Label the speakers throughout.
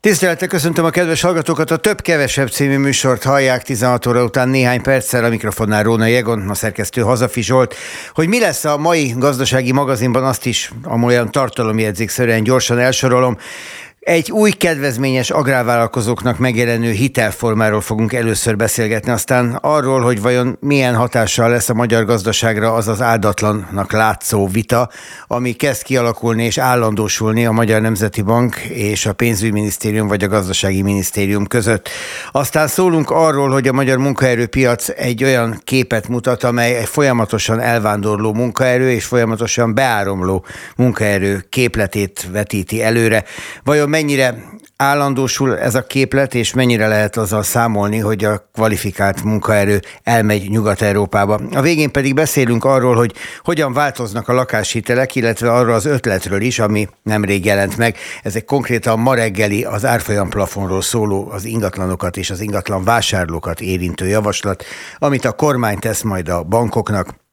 Speaker 1: Tisztelettel köszöntöm a kedves hallgatókat, a Több-Kevesebb című műsort hallják 16 óra után néhány perccel a mikrofonnál Róna Jegon, a szerkesztő Hazafi Zsolt. Hogy mi lesz a mai gazdasági magazinban, azt is amolyan tartalomjegyzékszerűen gyorsan elsorolom. Egy új kedvezményes agrárvállalkozóknak megjelenő hitelformáról fogunk először beszélgetni, aztán arról, hogy vajon milyen hatással lesz a magyar gazdaságra az az áldatlannak látszó vita, ami kezd kialakulni és állandósulni a Magyar Nemzeti Bank és a Pénzügyminisztérium vagy a Gazdasági Minisztérium között. Aztán szólunk arról, hogy a magyar munkaerőpiac egy olyan képet mutat, amely egy folyamatosan elvándorló munkaerő és folyamatosan beáramló munkaerő képletét vetíti előre. Vajon mennyire állandósul ez a képlet, és mennyire lehet azzal számolni, hogy a kvalifikált munkaerő elmegy Nyugat-Európába. A végén pedig beszélünk arról, hogy hogyan változnak a lakáshitelek, illetve arról az ötletről is, ami nemrég jelent meg. Ezek konkrétan ma reggeli az árfolyam plafonról szóló az ingatlanokat és az ingatlan vásárlókat érintő javaslat, amit a kormány tesz majd a bankoknak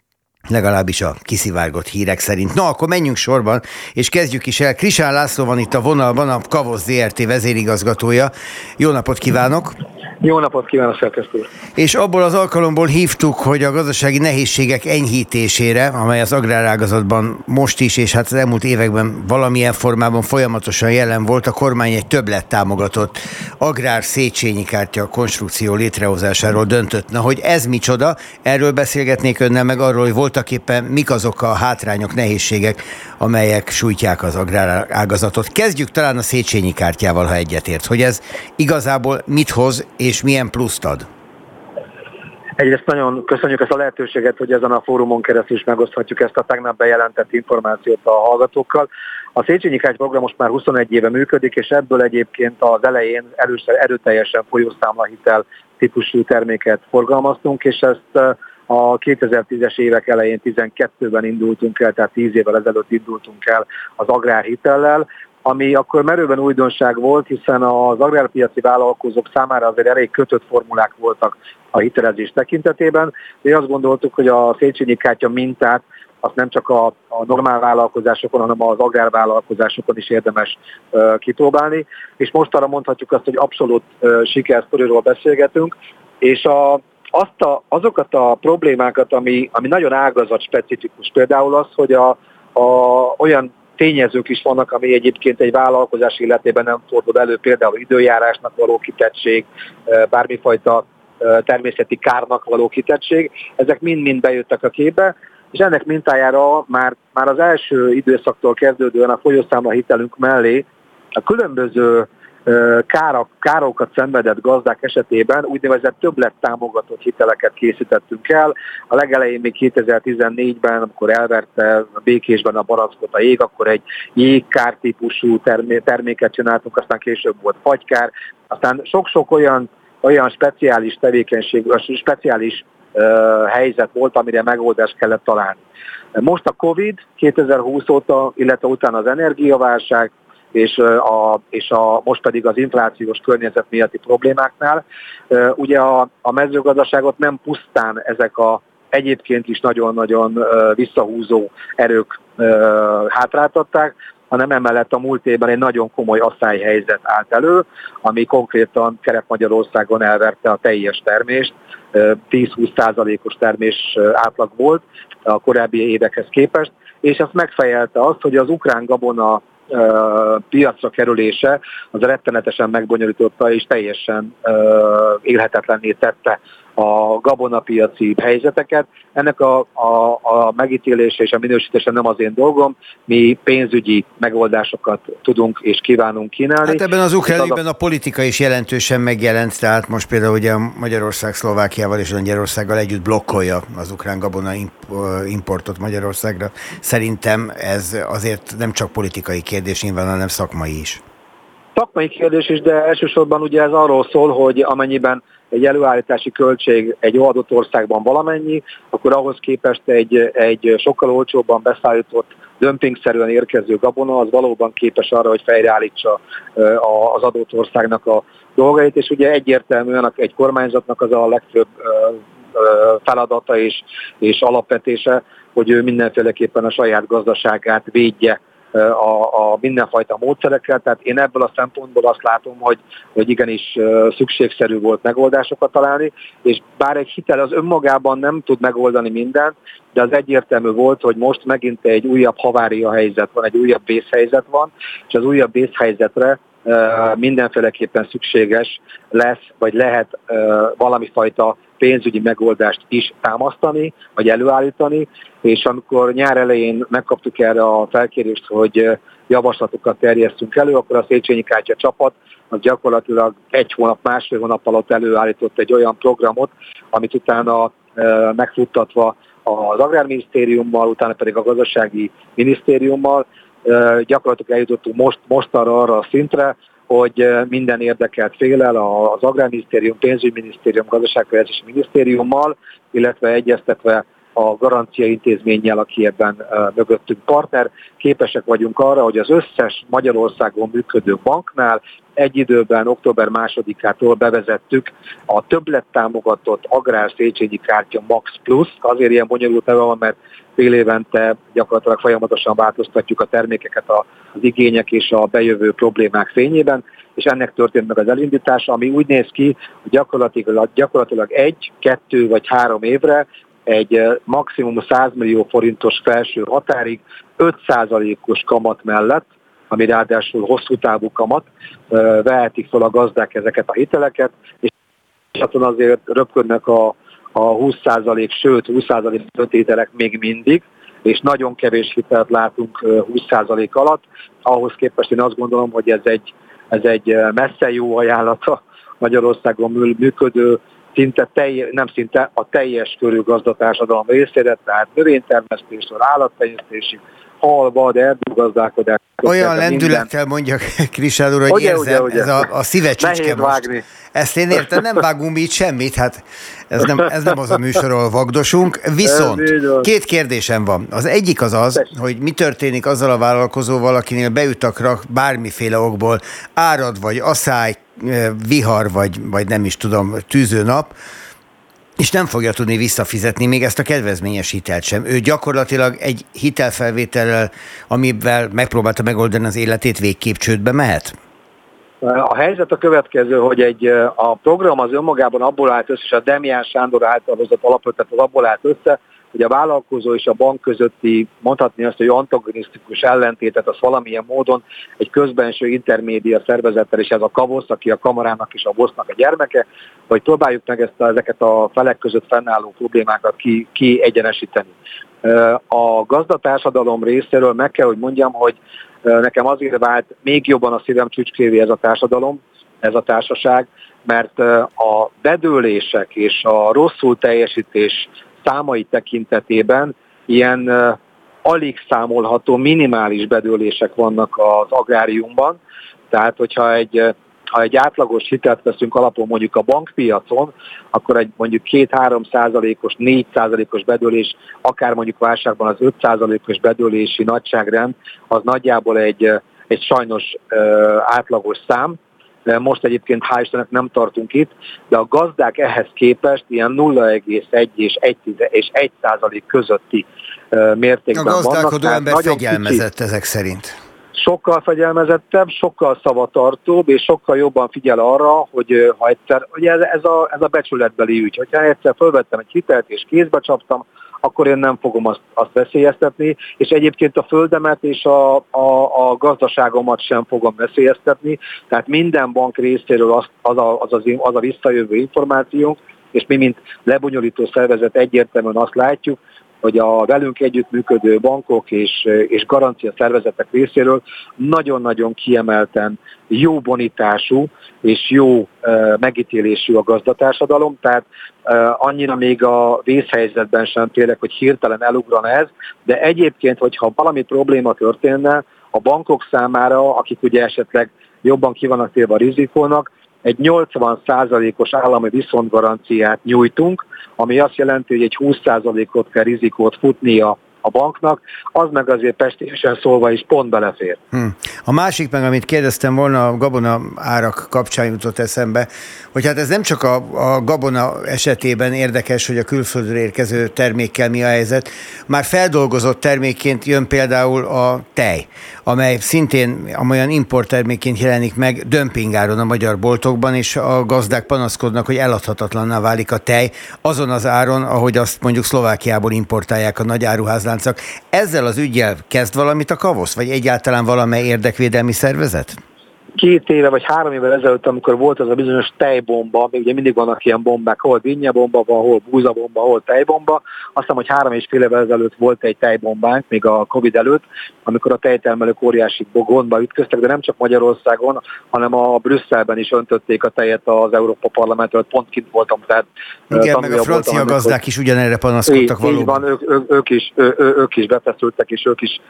Speaker 1: legalábbis a kiszivárgott hírek szerint. Na, akkor menjünk sorban, és kezdjük is el. Krisán László van itt a vonalban, a Kavosz ZRT vezérigazgatója. Jó napot kívánok!
Speaker 2: Jó napot kívánok, szerkesztő
Speaker 1: És abból az alkalomból hívtuk, hogy a gazdasági nehézségek enyhítésére, amely az agrárágazatban most is, és hát az elmúlt években valamilyen formában folyamatosan jelen volt, a kormány egy többlet támogatott agrár Széchenyi kártya konstrukció létrehozásáról döntött. Na, hogy ez micsoda, erről beszélgetnék önnel, meg arról, hogy voltak éppen mik azok a hátrányok, nehézségek, amelyek sújtják az agrárágazatot. Kezdjük talán a Széchenyi kártyával, ha egyetért, hogy ez igazából mit hoz, és milyen pluszt ad?
Speaker 2: Egyrészt nagyon köszönjük ezt a lehetőséget, hogy ezen a fórumon keresztül is megoszthatjuk ezt a tegnap bejelentett információt a hallgatókkal. A Széchenyi Kács program most már 21 éve működik, és ebből egyébként az elején először erőteljesen folyószámlahitel típusú terméket forgalmaztunk, és ezt a 2010-es évek elején 12-ben indultunk el, tehát 10 évvel ezelőtt indultunk el az agrárhitellel, ami akkor merőben újdonság volt, hiszen az agrárpiaci vállalkozók számára azért elég kötött formulák voltak a hitelezés tekintetében. Mi azt gondoltuk, hogy a Széchenyi kártya mintát azt nem csak a, a normál vállalkozásokon, hanem az agrárvállalkozásokon is érdemes uh, kipróbálni. És most arra mondhatjuk azt, hogy abszolút uh, sikersztoriról beszélgetünk, és a, azt a, azokat a problémákat, ami, ami nagyon ágazat specifikus, például az, hogy a, a, olyan tényezők is vannak, ami egyébként egy vállalkozás életében nem fordul elő, például időjárásnak való kitettség, bármifajta természeti kárnak való kitettség, ezek mind-mind bejöttek a képbe, és ennek mintájára már, már az első időszaktól kezdődően a folyószámla hitelünk mellé a különböző károk, károkat szenvedett gazdák esetében úgynevezett többlet támogatott hiteleket készítettünk el. A legelején még 2014-ben, amikor elverte a békésben a barackot a jég, akkor egy jégkár típusú termé- terméket csináltunk, aztán később volt fagykár, aztán sok-sok olyan, olyan speciális tevékenység, speciális helyzet volt, amire megoldást kellett találni. Most a Covid 2020 óta, illetve utána az energiaválság, és, a, és a, most pedig az inflációs környezet miatti problémáknál. Ugye a, a mezőgazdaságot nem pusztán ezek a egyébként is nagyon-nagyon visszahúzó erők hátráltatták, hanem emellett a múlt évben egy nagyon komoly asszályhelyzet állt elő, ami konkrétan Kelet-Magyarországon elverte a teljes termést, 10-20 százalékos termés átlag volt a korábbi évekhez képest, és ezt megfejelte azt, hogy az ukrán gabona piacra kerülése az rettenetesen megbonyolította és teljesen élhetetlenné tette a gabonapiaci helyzeteket. Ennek a, a, a megítélése és a minősítése nem az én dolgom, mi pénzügyi megoldásokat tudunk és kívánunk kínálni.
Speaker 1: Hát ebben az ukrán a... a politika is jelentősen megjelent, tehát most például ugye Magyarország Szlovákiával és Lengyelországgal együtt blokkolja az ukrán gabona importot Magyarországra. Szerintem ez azért nem csak politikai kérdés nyilván, hanem szakmai is.
Speaker 2: Szakmai kérdés is, de elsősorban ugye ez arról szól, hogy amennyiben egy előállítási költség egy adott országban valamennyi, akkor ahhoz képest egy, egy sokkal olcsóbban beszállított dömpingszerűen érkező gabona az valóban képes arra, hogy fejreállítsa az adott országnak a dolgait, és ugye egyértelműen egy kormányzatnak az a legfőbb feladata és, és alapvetése, hogy ő mindenféleképpen a saját gazdaságát védje a, a mindenfajta módszerekkel, tehát én ebből a szempontból azt látom, hogy, hogy igenis szükségszerű volt megoldásokat találni, és bár egy hitel az önmagában nem tud megoldani mindent, de az egyértelmű volt, hogy most megint egy újabb havária helyzet van, egy újabb vészhelyzet van, és az újabb vészhelyzetre mindenféleképpen szükséges lesz, vagy lehet valami fajta pénzügyi megoldást is támasztani, vagy előállítani, és amikor nyár elején megkaptuk erre a felkérést, hogy javaslatokat terjesztünk elő, akkor a Széchenyi Kártya csapat az gyakorlatilag egy hónap, másfél hónap alatt előállított egy olyan programot, amit utána megfuttatva az Agrárminisztériummal, utána pedig a Gazdasági Minisztériummal gyakorlatilag eljutottunk most, most arra a szintre, hogy minden érdekelt félel az Agrárminisztérium, Pénzügyminisztérium, Gazdaságfejlesztési Minisztériummal, illetve egyeztetve a garancia intézménnyel, aki ebben mögöttünk partner, képesek vagyunk arra, hogy az összes Magyarországon működő banknál egy időben, október másodikától bevezettük a többlet támogatott agrár Széchenyi kártya Max Plus, azért ilyen bonyolult neve van, mert fél évente gyakorlatilag folyamatosan változtatjuk a termékeket az igények és a bejövő problémák fényében, és ennek történt meg az elindítása, ami úgy néz ki, hogy gyakorlatilag, gyakorlatilag egy, kettő vagy három évre egy maximum 100 millió forintos felső határig 5%-os kamat mellett, ami ráadásul hosszú távú kamat, vehetik fel a gazdák ezeket a hiteleket, és azért röpködnek a a 20% sőt 20% kötételek még mindig, és nagyon kevés hitelt látunk 20% alatt. Ahhoz képest én azt gondolom, hogy ez egy, ez egy messze jó ajánlata Magyarországon működő, szinte telje, nem szinte a teljes körű gazdatársadalom részére, tehát növénytermesztésről, állattenyésztésig, hal, vad, erdőgazdálkodás.
Speaker 1: Olyan lendülettel mondja Krisál úr, hogy ugye, érzem, ugye, ugye. ez a, a szívecsicske most. Vágni. Ezt én értem, nem vágunk itt semmit, hát ez nem, ez nem az a műsor, ahol vagdosunk. Viszont két kérdésem van. Az egyik az az, hogy mi történik azzal a vállalkozóval, akinél beütakra bármiféle okból árad, vagy asszály, vihar, vagy, vagy nem is tudom, tűzőnap, és nem fogja tudni visszafizetni még ezt a kedvezményes hitelt sem. Ő gyakorlatilag egy hitelfelvétellel, amivel megpróbálta megoldani az életét, végképp csődbe mehet?
Speaker 2: A helyzet a következő, hogy egy, a program az önmagában abból állt össze, és a Demián Sándor által hozott alapötlet az abból állt össze, hogy a vállalkozó és a bank közötti mondhatni azt, hogy antagonisztikus ellentétet az valamilyen módon egy közbenső intermédia szervezettel, és ez a KAVOSZ, aki a kamarának és a VOSZ-nak a gyermeke, hogy próbáljuk meg ezt a, ezeket a felek között fennálló problémákat ki, ki egyenesíteni. A gazdatársadalom részéről meg kell, hogy mondjam, hogy nekem azért vált még jobban a szívem csücskévé ez a társadalom, ez a társaság, mert a bedőlések és a rosszul teljesítés számai tekintetében ilyen alig számolható minimális bedőlések vannak az agráriumban. Tehát, hogyha egy, ha egy átlagos hitelt veszünk alapon mondjuk a bankpiacon, akkor egy mondjuk 2-3 százalékos, 4 százalékos bedőlés, akár mondjuk válságban az 5 százalékos bedőlési nagyságrend, az nagyjából egy, egy sajnos átlagos szám. Most egyébként hál' Istennek nem tartunk itt, de a gazdák ehhez képest ilyen 0,1 és 1, és 1 százalék közötti mértékben vannak.
Speaker 1: A gazdálkodó ember fegyelmezett kicsi. ezek szerint
Speaker 2: sokkal fegyelmezettebb, sokkal szavatartóbb, és sokkal jobban figyel arra, hogy ha egyszer, ugye ez, ez, a, ez a becsületbeli ügy, hogyha egyszer fölvettem egy hitelt és kézbe csaptam, akkor én nem fogom azt, azt veszélyeztetni, és egyébként a földemet és a, a, a gazdaságomat sem fogom veszélyeztetni, tehát minden bank részéről az, az, a, az, az, az a visszajövő információnk, és mi, mint lebonyolító szervezet egyértelműen azt látjuk, hogy a velünk együttműködő bankok és, és garancia szervezetek részéről nagyon-nagyon kiemelten jó bonitású és jó megítélésű a gazdatársadalom, tehát annyira még a vészhelyzetben sem tényleg, hogy hirtelen elugran ez, de egyébként, hogyha valami probléma történne, a bankok számára, akik ugye esetleg jobban kivannak téve a rizikónak, egy 80%-os állami viszontgaranciát nyújtunk, ami azt jelenti, hogy egy 20%-ot kell rizikót futnia a banknak, az meg azért pestésen szólva is pont belefér. Hm.
Speaker 1: A másik meg, amit kérdeztem volna a gabona árak kapcsán jutott eszembe, hogy hát ez nem csak a, a gabona esetében érdekes, hogy a külföldről érkező termékkel mi a helyzet, már feldolgozott termékként jön például a tej, amely szintén amolyan importtermékként jelenik meg dömpingáron a magyar boltokban, és a gazdák panaszkodnak, hogy eladhatatlanná válik a tej azon az áron, ahogy azt mondjuk Szlovákiából importálják a nagy áruházlán láncok. Ezzel az ügyel kezd valamit a kavosz, vagy egyáltalán valamely érdekvédelmi szervezet?
Speaker 2: Két éve vagy három évvel ezelőtt, amikor volt az a bizonyos tejbomba, még ugye mindig vannak ilyen bombák, hol bomba van, hol búzabomba, hol tejbomba. Aztán, hogy három és fél évvel ezelőtt volt egy tejbombánk, még a Covid előtt, amikor a tejtermelők óriási gondba ütköztek, de nem csak Magyarországon, hanem a Brüsszelben is öntötték a tejet az Európa Parlamentről, pont kint voltam. Tehát,
Speaker 1: Igen, meg a francia voltam, gazdák amikor... is ugyanerre panaszkodtak
Speaker 2: valóban. Így van, ők, ők, ők, is, ő, ők is befeszültek, és ők is,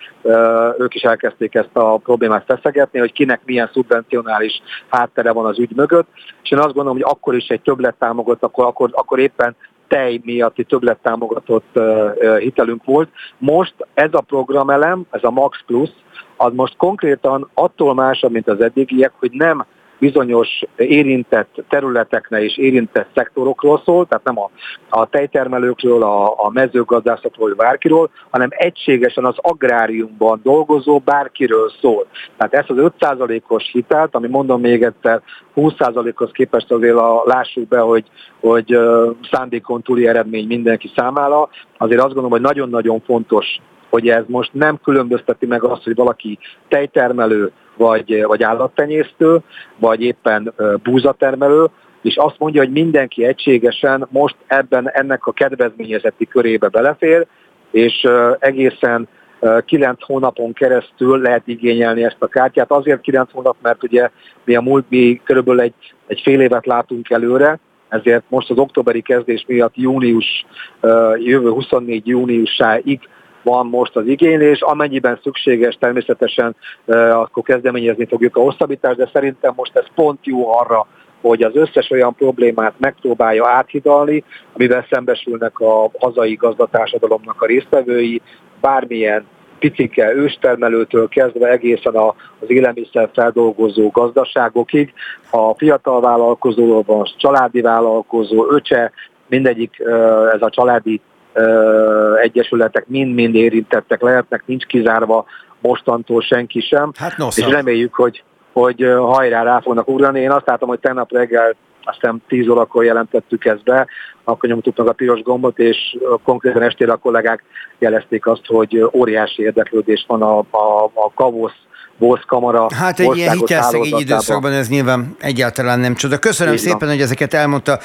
Speaker 2: ők is elkezdték ezt a problémát feszegetni, hogy kinek milyen szubvenció konvencionális háttere van az ügy mögött, és én azt gondolom, hogy akkor is egy többlet támogat, akkor, akkor, akkor éppen tej miatti többlet támogatott hitelünk volt. Most ez a programelem, ez a Max Plus, az most konkrétan attól másabb, mint az eddigiek, hogy nem bizonyos érintett területeknek és érintett szektorokról szól, tehát nem a, a tejtermelőkről, a, a mezőgazdászatról, vagy bárkiról, hanem egységesen az agráriumban dolgozó bárkiről szól. Tehát ezt az 5%-os hitelt, ami mondom még egyszer, 20%-hoz képest azért a, lássuk be, hogy, hogy szándékon túli eredmény mindenki számára, azért azt gondolom, hogy nagyon-nagyon fontos hogy ez most nem különbözteti meg azt, hogy valaki tejtermelő, vagy, vagy állattenyésztő, vagy éppen búzatermelő, és azt mondja, hogy mindenki egységesen most ebben ennek a kedvezményezeti körébe belefér, és egészen kilenc hónapon keresztül lehet igényelni ezt a kártyát. Azért kilenc hónap, mert ugye mi a múlt, mi körülbelül egy, egy fél évet látunk előre, ezért most az októberi kezdés miatt június, jövő 24 júniusáig van most az igénylés, amennyiben szükséges, természetesen akkor kezdeményezni fogjuk a hosszabbítást, de szerintem most ez pont jó arra, hogy az összes olyan problémát megpróbálja áthidalni, amivel szembesülnek a hazai gazdatársadalomnak a résztvevői, bármilyen picike őstermelőtől kezdve egészen az élelmiszer feldolgozó gazdaságokig. A fiatal vállalkozóról van, családi vállalkozó, öcse, mindegyik ez a családi egyesületek mind-mind érintettek lehetnek, nincs kizárva mostantól senki sem,
Speaker 1: hát
Speaker 2: és reméljük, hogy, hogy hajrá rá fognak ugrani. Én azt látom, hogy tegnap reggel aztán 10 órakor jelentettük ezt be, akkor nyomtuk meg a piros gombot, és konkrétan estére a kollégák jelezték azt, hogy óriási érdeklődés van a, a, a kavosz Bosz kamara.
Speaker 1: Hát egy ilyen hitelszegény időszakban ez nyilván egyáltalán nem csoda. Köszönöm Így szépen, van. hogy ezeket elmondta.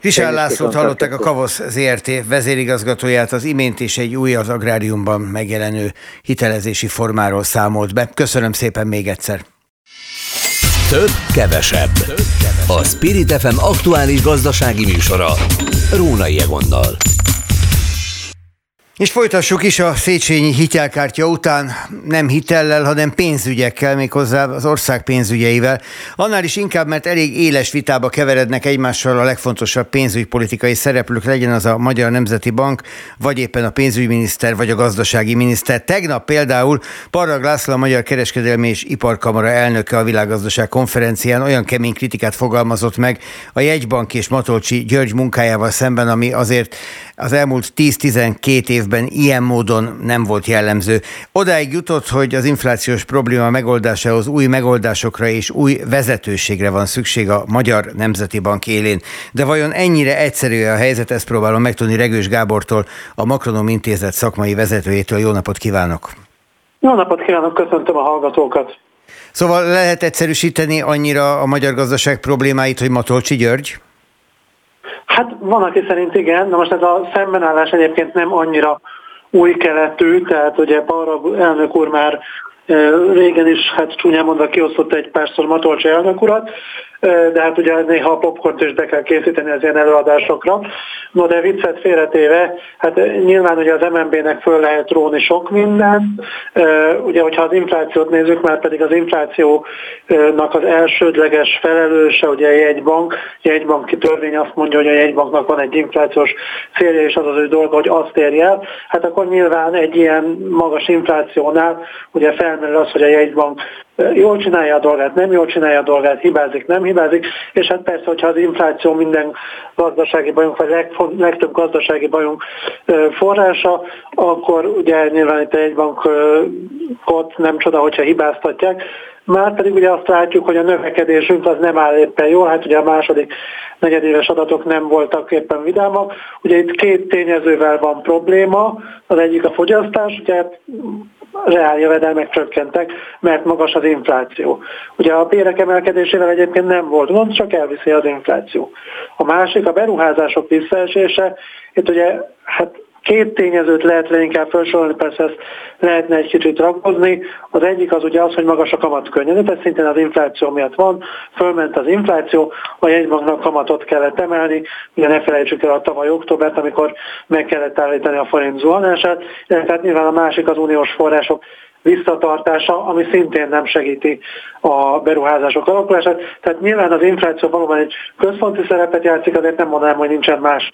Speaker 1: Krisál Lászlót hallották a Kavosz ZRT vezérigazgatóját, az imént is egy új az agráriumban megjelenő hitelezési formáról számolt be. Köszönöm szépen még egyszer.
Speaker 3: Több, kevesebb. Több, kevesebb. A Spirit FM aktuális gazdasági műsora. Rónai Egonnal.
Speaker 1: És folytassuk is a Széchenyi hitelkártya után nem hitellel, hanem pénzügyekkel, méghozzá az ország pénzügyeivel. Annál is inkább, mert elég éles vitába keverednek egymással a legfontosabb pénzügypolitikai szereplők, legyen az a Magyar Nemzeti Bank, vagy éppen a pénzügyminiszter, vagy a gazdasági miniszter. Tegnap például Parag László, a Magyar Kereskedelmi és Iparkamara elnöke a Világgazdaság konferencián olyan kemény kritikát fogalmazott meg a jegybank és Matolcsi György munkájával szemben, ami azért az elmúlt 10-12 évben ilyen módon nem volt jellemző. Odáig jutott, hogy az inflációs probléma megoldásához új megoldásokra és új vezetőségre van szükség a Magyar Nemzeti Bank élén. De vajon ennyire egyszerű a helyzet? Ezt próbálom megtudni Regős Gábortól, a Makronom Intézet szakmai vezetőjétől. Jó napot kívánok!
Speaker 4: Jó napot kívánok, köszöntöm a hallgatókat!
Speaker 1: Szóval lehet egyszerűsíteni annyira a magyar gazdaság problémáit, hogy Matolcsi György?
Speaker 4: Hát van, aki szerint igen, na most ez a szembenállás egyébként nem annyira új keletű, tehát ugye Parra elnök úr már régen is, hát csúnyán mondva kiosztott egy párszor Matolcsi elnök urat. De hát ugye néha a popcornt is be kell készíteni az ilyen előadásokra. No de viccet félretéve, hát nyilván ugye az MNB-nek föl lehet róni sok minden, ugye hogyha az inflációt nézzük, már pedig az inflációnak az elsődleges felelőse ugye a jegybank, jegybanki törvény azt mondja, hogy a jegybanknak van egy inflációs célja, és az az ő dolga, hogy azt érje el, hát akkor nyilván egy ilyen magas inflációnál ugye felmerül az, hogy a jegybank jól csinálja a dolgát, nem jól csinálja a dolgát, hibázik, nem hibázik, és hát persze, hogyha az infláció minden gazdasági bajunk, vagy legtöbb gazdasági bajunk forrása, akkor ugye nyilván itt egy bankot nem csoda, hogyha hibáztatják, már pedig ugye azt látjuk, hogy a növekedésünk az nem áll éppen jól, hát ugye a második negyedéves adatok nem voltak éppen vidámak. Ugye itt két tényezővel van probléma, az egyik a fogyasztás, ugye reál jövedelmek csökkentek, mert magas az infláció. Ugye a bérek emelkedésével egyébként nem volt gond, csak elviszi az infláció. A másik a beruházások visszaesése, itt ugye hát Két tényezőt lehet leginkább felsorolni, persze ezt lehetne egy kicsit ragozni. Az egyik az ugye az, hogy magas a kamat környezet, ez szintén az infláció miatt van, fölment az infláció, a jegybanknak kamatot kellett emelni, ugye ne felejtsük el a tavaly októbert, amikor meg kellett állítani a forint zuhanását, tehát nyilván a másik az uniós források visszatartása, ami szintén nem segíti a beruházások alakulását. Tehát nyilván az infláció valóban egy központi szerepet játszik, azért nem mondanám, hogy nincsen más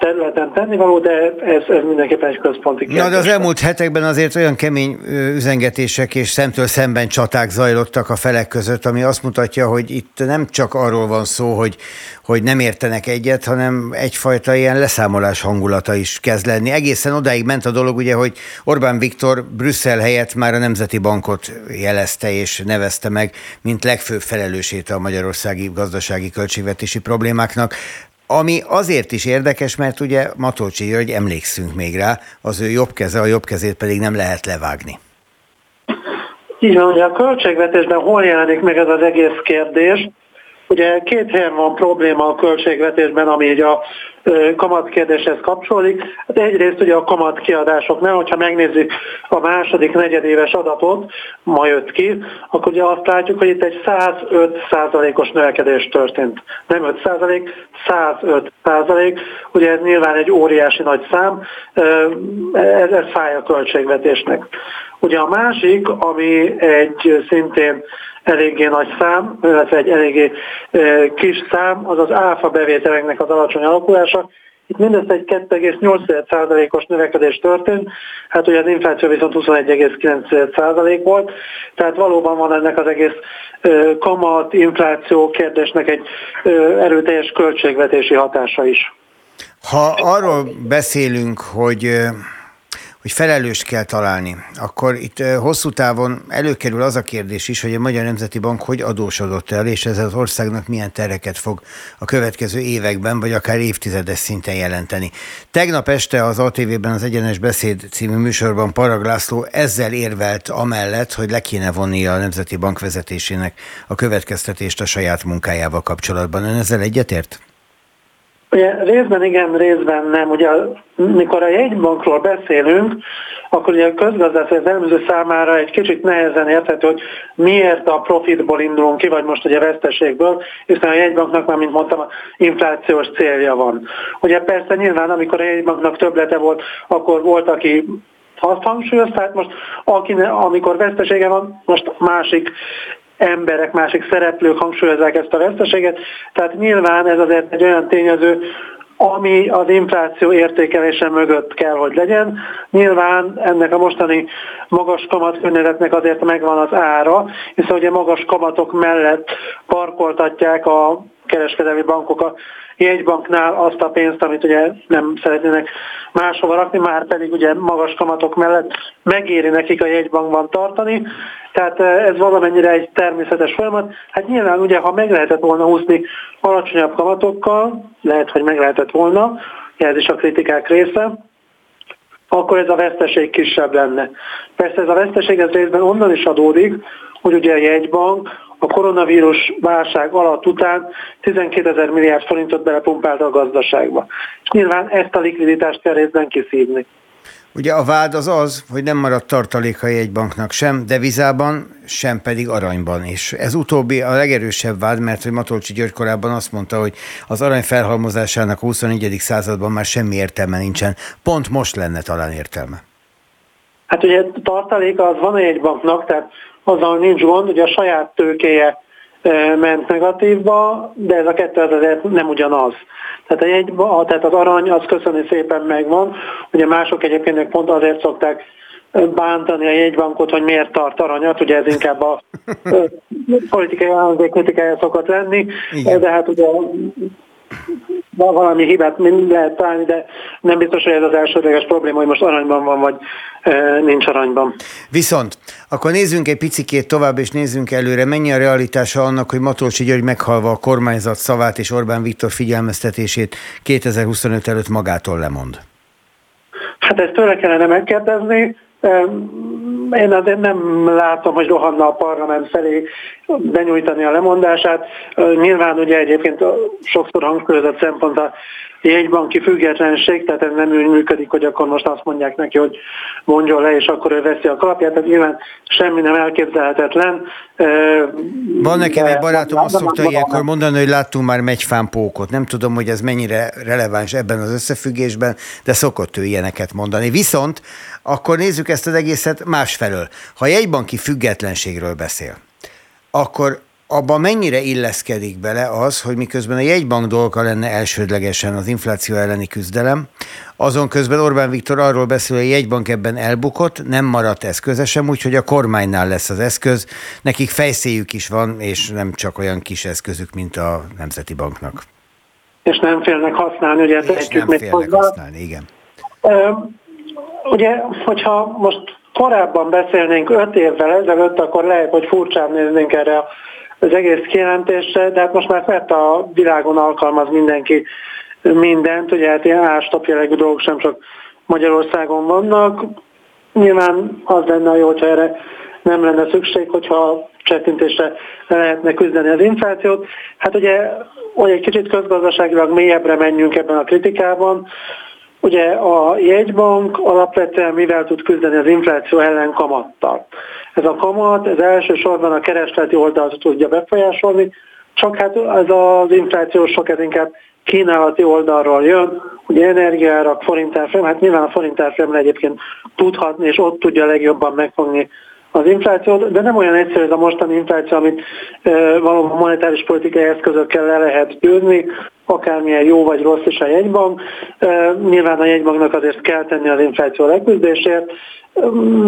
Speaker 4: területen tennivaló, de ez, ez mindenképpen egy központi kérdés.
Speaker 1: Na, de az elmúlt hetekben azért olyan kemény üzengetések és szemtől szemben csaták zajlottak a felek között, ami azt mutatja, hogy itt nem csak arról van szó, hogy, hogy nem értenek egyet, hanem egyfajta ilyen leszámolás hangulata is kezd lenni. Egészen odáig ment a dolog, ugye, hogy Orbán Viktor Brüsszel helyett már a Nemzeti Bankot jelezte és nevezte meg, mint legfőbb felelősét a magyarországi gazdasági költségvetési problémáknak. Ami azért is érdekes, mert ugye Matolcsi hogy emlékszünk még rá, az ő jobb keze, a jobb kezét pedig nem lehet levágni.
Speaker 4: Így van, hogy a költségvetésben hol jelenik meg ez az egész kérdés, Ugye két helyen van probléma a költségvetésben, ami így a kamatkérdéshez kapcsolódik. Hát egyrészt ugye a kamatkiadásoknál, hogyha megnézzük a második negyedéves adatot, ma jött ki, akkor ugye azt látjuk, hogy itt egy 105 százalékos növekedés történt. Nem 5 százalék, 105 százalék. Ugye ez nyilván egy óriási nagy szám, ez, ez fáj a költségvetésnek. Ugye a másik, ami egy szintén eléggé nagy szám, illetve egy eléggé kis szám, az az áfa bevételeknek az alacsony alakulása. Itt mindezt egy 2,8%-os növekedés történt, hát ugye az infláció viszont 21,9% volt, tehát valóban van ennek az egész kamat, infláció kérdésnek egy erőteljes költségvetési hatása is.
Speaker 1: Ha arról beszélünk, hogy hogy felelőst kell találni, akkor itt hosszú távon előkerül az a kérdés is, hogy a Magyar Nemzeti Bank hogy adósodott el, és ez az országnak milyen tereket fog a következő években, vagy akár évtizedes szinten jelenteni. Tegnap este az ATV-ben az Egyenes Beszéd című műsorban Parag László ezzel érvelt amellett, hogy le kéne vonni a Nemzeti Bank vezetésének a következtetést a saját munkájával kapcsolatban. Ön ezzel egyetért?
Speaker 4: Ugye részben igen, részben nem. Ugye mikor a jegybankról beszélünk, akkor ugye a közgazdász az előző számára egy kicsit nehezen érthető, hogy miért a profitból indulunk ki, vagy most ugye a veszteségből, hiszen a jegybanknak már, mint mondtam, inflációs célja van. Ugye persze nyilván, amikor a jegybanknak többlete volt, akkor volt, aki azt hangsúlyozta, tehát most aki, amikor vesztesége van, most másik emberek, másik szereplők hangsúlyozzák ezt a veszteséget. Tehát nyilván ez azért egy olyan tényező, ami az infláció értékelése mögött kell, hogy legyen. Nyilván ennek a mostani magas kamatkörnyezetnek azért megvan az ára, hiszen ugye magas kamatok mellett parkoltatják a kereskedelmi bankok a jegybanknál azt a pénzt, amit ugye nem szeretnének máshova rakni, már pedig ugye magas kamatok mellett megéri nekik a jegybankban tartani, tehát eh, ez valamennyire egy természetes folyamat. Hát nyilván ugye, ha meg lehetett volna húzni alacsonyabb kamatokkal, lehet, hogy meg lehetett volna, ez is a kritikák része, akkor ez a veszteség kisebb lenne. Persze ez a veszteség ez részben onnan is adódik, hogy ugye a jegybank a koronavírus válság alatt után 12 ezer milliárd forintot belepumpált a gazdaságba. És nyilván ezt a likviditást kell részben kiszívni.
Speaker 1: Ugye a vád az az, hogy nem maradt tartalékai egy banknak sem devizában, sem pedig aranyban. És ez utóbbi a legerősebb vád, mert hogy Matolcsi György korábban azt mondta, hogy az arany felhalmozásának a 21. században már semmi értelme nincsen. Pont most lenne talán értelme.
Speaker 4: Hát ugye tartaléka az van egy banknak, tehát azzal nincs gond, hogy a saját tőkéje ment negatívba, de ez a kettő azért nem ugyanaz. Tehát, egy, tehát az arany az köszönni szépen megvan, ugye mások egyébként pont azért szokták bántani a jegybankot, hogy miért tart aranyat, ugye ez inkább a politikai ellenzék kritikája szokott lenni, Igen. de hát ugye valami hibát lehet találni, de nem biztos, hogy ez az elsődleges probléma, hogy most aranyban van, vagy e, nincs aranyban.
Speaker 1: Viszont, akkor nézzünk egy picikét tovább, és nézzünk előre. Mennyi a realitása annak, hogy Matolcsi György meghalva a kormányzat szavát és Orbán Viktor figyelmeztetését 2025 előtt magától lemond?
Speaker 4: Hát ezt tőle kellene megkérdezni. Én azért nem látom, hogy rohanna a parlament felé benyújtani a lemondását. Nyilván ugye egyébként sokszor hangsúlyozott szempont a jegybanki függetlenség, tehát ez nem úgy működik, hogy akkor most azt mondják neki, hogy mondjon le, és akkor ő veszi a kalapját, tehát nyilván semmi nem elképzelhetetlen.
Speaker 1: Van nekem egy barátom, azt szokta ilyenkor mondani, hogy láttunk már megyfánpókot. Nem tudom, hogy ez mennyire releváns ebben az összefüggésben, de szokott ő ilyeneket mondani. Viszont akkor nézzük ezt az egészet másfelől. Ha jegybanki függetlenségről beszél, akkor abban mennyire illeszkedik bele az, hogy miközben a jegybank dolga lenne elsődlegesen az infláció elleni küzdelem, azon közben Orbán Viktor arról beszél, hogy a jegybank ebben elbukott, nem maradt eszköze sem, úgyhogy a kormánynál lesz az eszköz. Nekik fejszéjük is van, és nem csak olyan kis eszközük, mint a Nemzeti Banknak.
Speaker 4: És nem félnek használni, ugye
Speaker 1: és nem félnek hozzá. használni, igen.
Speaker 4: Ugye, hogyha most korábban beszélnénk öt évvel ezelőtt, akkor lehet, hogy furcsán néznénk erre az egész kijelentésre, de hát most már mert a világon alkalmaz mindenki mindent, ugye hát ilyen ástap jellegű dolgok sem csak Magyarországon vannak. Nyilván az lenne jó, hogyha erre nem lenne szükség, hogyha csettintésre lehetne küzdeni az inflációt. Hát ugye, hogy egy kicsit közgazdaságilag mélyebbre menjünk ebben a kritikában, Ugye a jegybank alapvetően mivel tud küzdeni az infláció ellen kamattal. Ez a kamat, ez elsősorban a keresleti oldalt tudja befolyásolni, csak hát ez az infláció sok ez inkább kínálati oldalról jön, ugye energiárak, forintárfolyam, hát nyilván a forintárfolyam egyébként tudhatni, és ott tudja legjobban megfogni az inflációt, de nem olyan egyszerű ez a mostani infláció, amit e, valóban monetáris politikai eszközökkel le lehet győzni, akármilyen jó vagy rossz is a jegybank. Nyilván a jegybanknak azért kell tenni az infláció leküzdésért.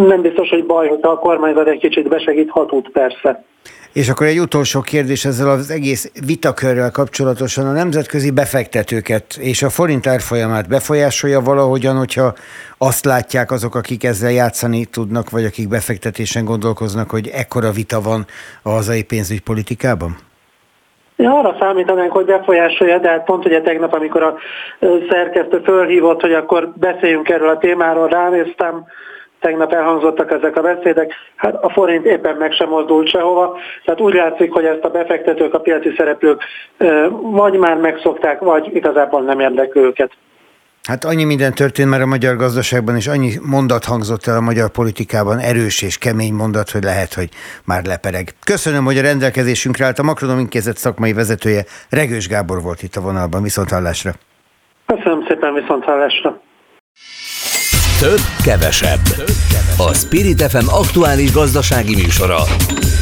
Speaker 4: Nem biztos, hogy baj, hogyha a kormányzat egy kicsit besegít, ha tud persze.
Speaker 1: És akkor egy utolsó kérdés ezzel az egész vitakörrel kapcsolatosan. A nemzetközi befektetőket és a forint árfolyamát befolyásolja valahogyan, hogyha azt látják azok, akik ezzel játszani tudnak, vagy akik befektetésen gondolkoznak, hogy ekkora vita van a hazai pénzügypolitikában?
Speaker 4: Én arra számítanánk, hogy befolyásolja, de hát pont ugye tegnap, amikor a szerkesztő fölhívott, hogy akkor beszéljünk erről a témáról, ránéztem, tegnap elhangzottak ezek a beszédek, hát a forint éppen meg sem mozdult sehova, tehát úgy látszik, hogy ezt a befektetők, a piaci szereplők vagy már megszokták, vagy igazából nem érdekli őket.
Speaker 1: Hát annyi minden történt már a magyar gazdaságban, és annyi mondat hangzott el a magyar politikában, erős és kemény mondat, hogy lehet, hogy már lepereg. Köszönöm, hogy a rendelkezésünkre állt a Makronom Intézet szakmai vezetője, Regős Gábor volt itt a vonalban. Viszont hallásra.
Speaker 4: Köszönöm szépen, viszont hallásra.
Speaker 3: Több, kevesebb. A Spirit FM aktuális gazdasági műsora.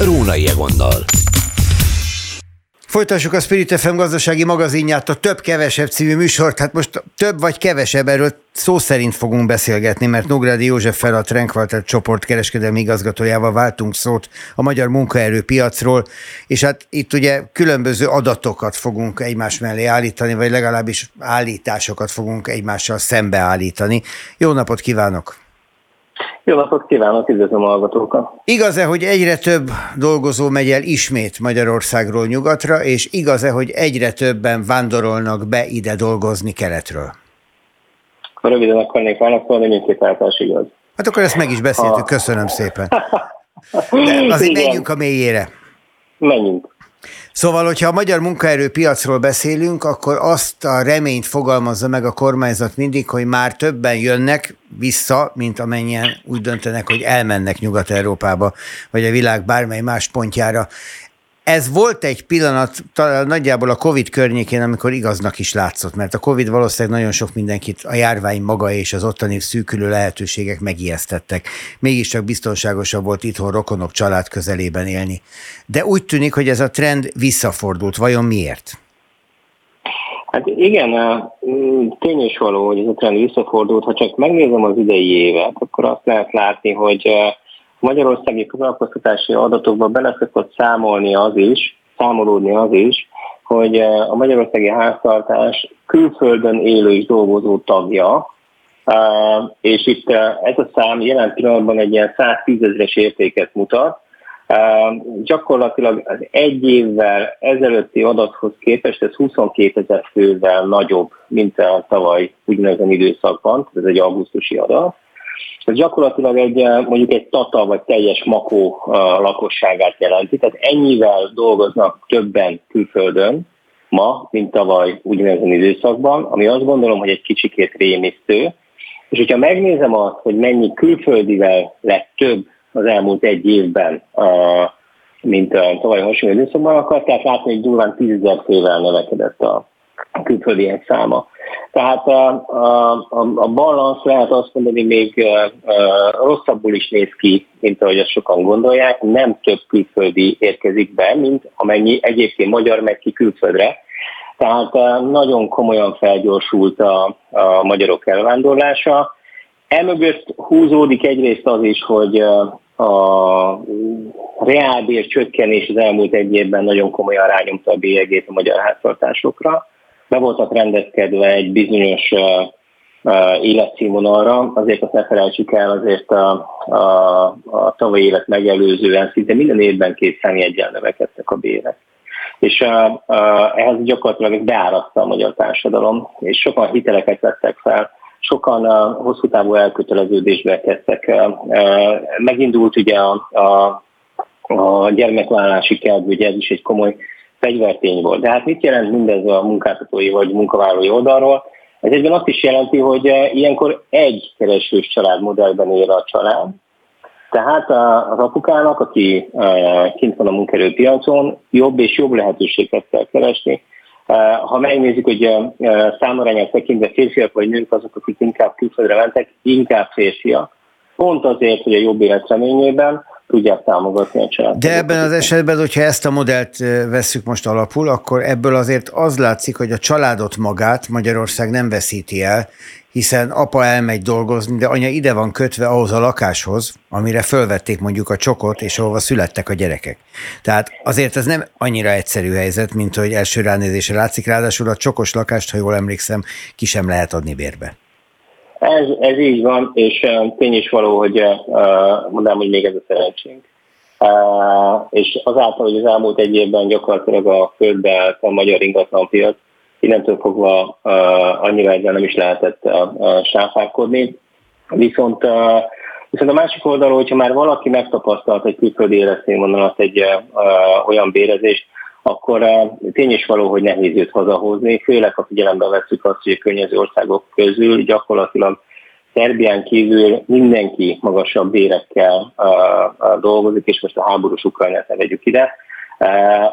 Speaker 3: Rónai Egonnal.
Speaker 1: Folytassuk a Spirit FM gazdasági magazinját, a Több-Kevesebb című műsort. Hát most több vagy kevesebb, erről szó szerint fogunk beszélgetni, mert Nógrádi József fel a Tranquilter csoport kereskedelmi igazgatójával váltunk szót a magyar munkaerőpiacról, és hát itt ugye különböző adatokat fogunk egymás mellé állítani, vagy legalábbis állításokat fogunk egymással szembeállítani. Jó napot kívánok!
Speaker 5: Jó napot kívánok, üdvözlöm a hallgatókat!
Speaker 1: Igaz-e, hogy egyre több dolgozó megy el ismét Magyarországról nyugatra, és igaz-e, hogy egyre többen vándorolnak be ide dolgozni keletről?
Speaker 5: Röviden akarnék válaszolni, mindkét általános igaz.
Speaker 1: Hát akkor ezt meg is beszéltük, köszönöm szépen. De azért Igen. menjünk a mélyére.
Speaker 5: Menjünk.
Speaker 1: Szóval, hogyha a magyar munkaerőpiacról beszélünk, akkor azt a reményt fogalmazza meg a kormányzat mindig, hogy már többen jönnek vissza, mint amennyien úgy döntenek, hogy elmennek Nyugat-Európába, vagy a világ bármely más pontjára. Ez volt egy pillanat, talán nagyjából a Covid környékén, amikor igaznak is látszott, mert a Covid valószínűleg nagyon sok mindenkit a járvány maga és az ottani szűkülő lehetőségek megijesztettek. Mégiscsak biztonságosabb volt itthon rokonok család közelében élni. De úgy tűnik, hogy ez a trend visszafordult. Vajon miért?
Speaker 5: Hát igen, tény is való, hogy ez a trend visszafordult. Ha csak megnézem az idei évet, akkor azt lehet látni, hogy magyarországi foglalkoztatási adatokba bele szokott számolni az is, számolódni az is, hogy eh, a magyarországi háztartás külföldön élő és dolgozó tagja, eh, és itt eh, ez a szám jelen pillanatban egy ilyen 110 ezeres értéket mutat, gyakorlatilag az egy évvel ezelőtti adathoz képest ez 22 ezer fővel nagyobb, mint a tavaly ugyanezen időszakban, ez egy augusztusi adat. Ez gyakorlatilag egy, eh, mondjuk egy tata vagy teljes makó eh, lakosságát jelenti, tehát ennyivel dolgoznak többen külföldön ma, mint tavaly ugyanezen időszakban, ami azt gondolom, hogy egy kicsikét rémisztő. És hogyha megnézem azt, hogy mennyi külföldivel lett több az elmúlt egy évben, eh, mint a tavaly hasonló időszakban, akkor tehát látni, hogy durván 10 fővel növekedett a külföldiek száma. Tehát a, a, a, balansz lehet azt mondani még rosszabbul is néz ki, mint ahogy azt sokan gondolják. Nem több külföldi érkezik be, mint amennyi egyébként magyar megy ki külföldre. Tehát nagyon komolyan felgyorsult a, a magyarok elvándorlása. Emögött húzódik egyrészt az is, hogy a reálbér csökkenés az elmúlt egy évben nagyon komolyan rányomta a bélyegét a magyar háztartásokra be voltak rendezkedve egy bizonyos életszínvonalra, azért azt ne felejtsük el, azért a, a, a tavalyi évet megelőzően szinte minden évben két számjegyen növekedtek a bérek. És a, a, ehhez gyakorlatilag beáraszta a magyar társadalom, és sokan hiteleket vettek fel, sokan a hosszú távú elköteleződésbe kezdtek. Megindult ugye a, a, a gyermekvállási kedv, ugye ez is egy komoly fegyvertény volt. De hát mit jelent mindez a munkáltatói vagy munkavállalói oldalról? Ez egyben azt is jelenti, hogy eh, ilyenkor egy keresős családmodellben él a család, tehát az apukának, aki eh, kint van a munkerőpiacon, jobb és jobb lehetőséget kell keresni. Eh, ha megnézzük, hogy számarányát tekintve férfiak vagy nők azok, akik inkább külföldre mentek, inkább férfiak. Pont azért, hogy a jobb életreményében tudják támogatni a családot.
Speaker 1: De ebben az esetben, hogyha ezt a modellt vesszük most alapul, akkor ebből azért az látszik, hogy a családot magát Magyarország nem veszíti el, hiszen apa elmegy dolgozni, de anya ide van kötve ahhoz a lakáshoz, amire fölvették mondjuk a csokot, és ahova születtek a gyerekek. Tehát azért ez nem annyira egyszerű helyzet, mint hogy első ránézésre látszik, ráadásul a csokos lakást, ha jól emlékszem, ki sem lehet adni bérbe.
Speaker 5: Ez, ez így van, és tény is való, hogy mondanám, hogy még ez a szerencsénk. És azáltal, hogy az elmúlt egy évben gyakorlatilag a földbe a magyar ingatlanpiac, innentől fogva annyira ezzel nem is lehetett sáfárkodni. Viszont, viszont a másik oldalról, hogyha már valaki megtapasztalt egy külföldi életszínvonalat, egy uh, olyan bérezést, akkor eh, tény is való, hogy nehéz őt hazahozni, főleg ha figyelembe veszük azt, hogy a környező országok közül gyakorlatilag Szerbián kívül mindenki magasabb bérekkel uh, uh, dolgozik, és most a háborús Ukrajnát ne vegyük ide.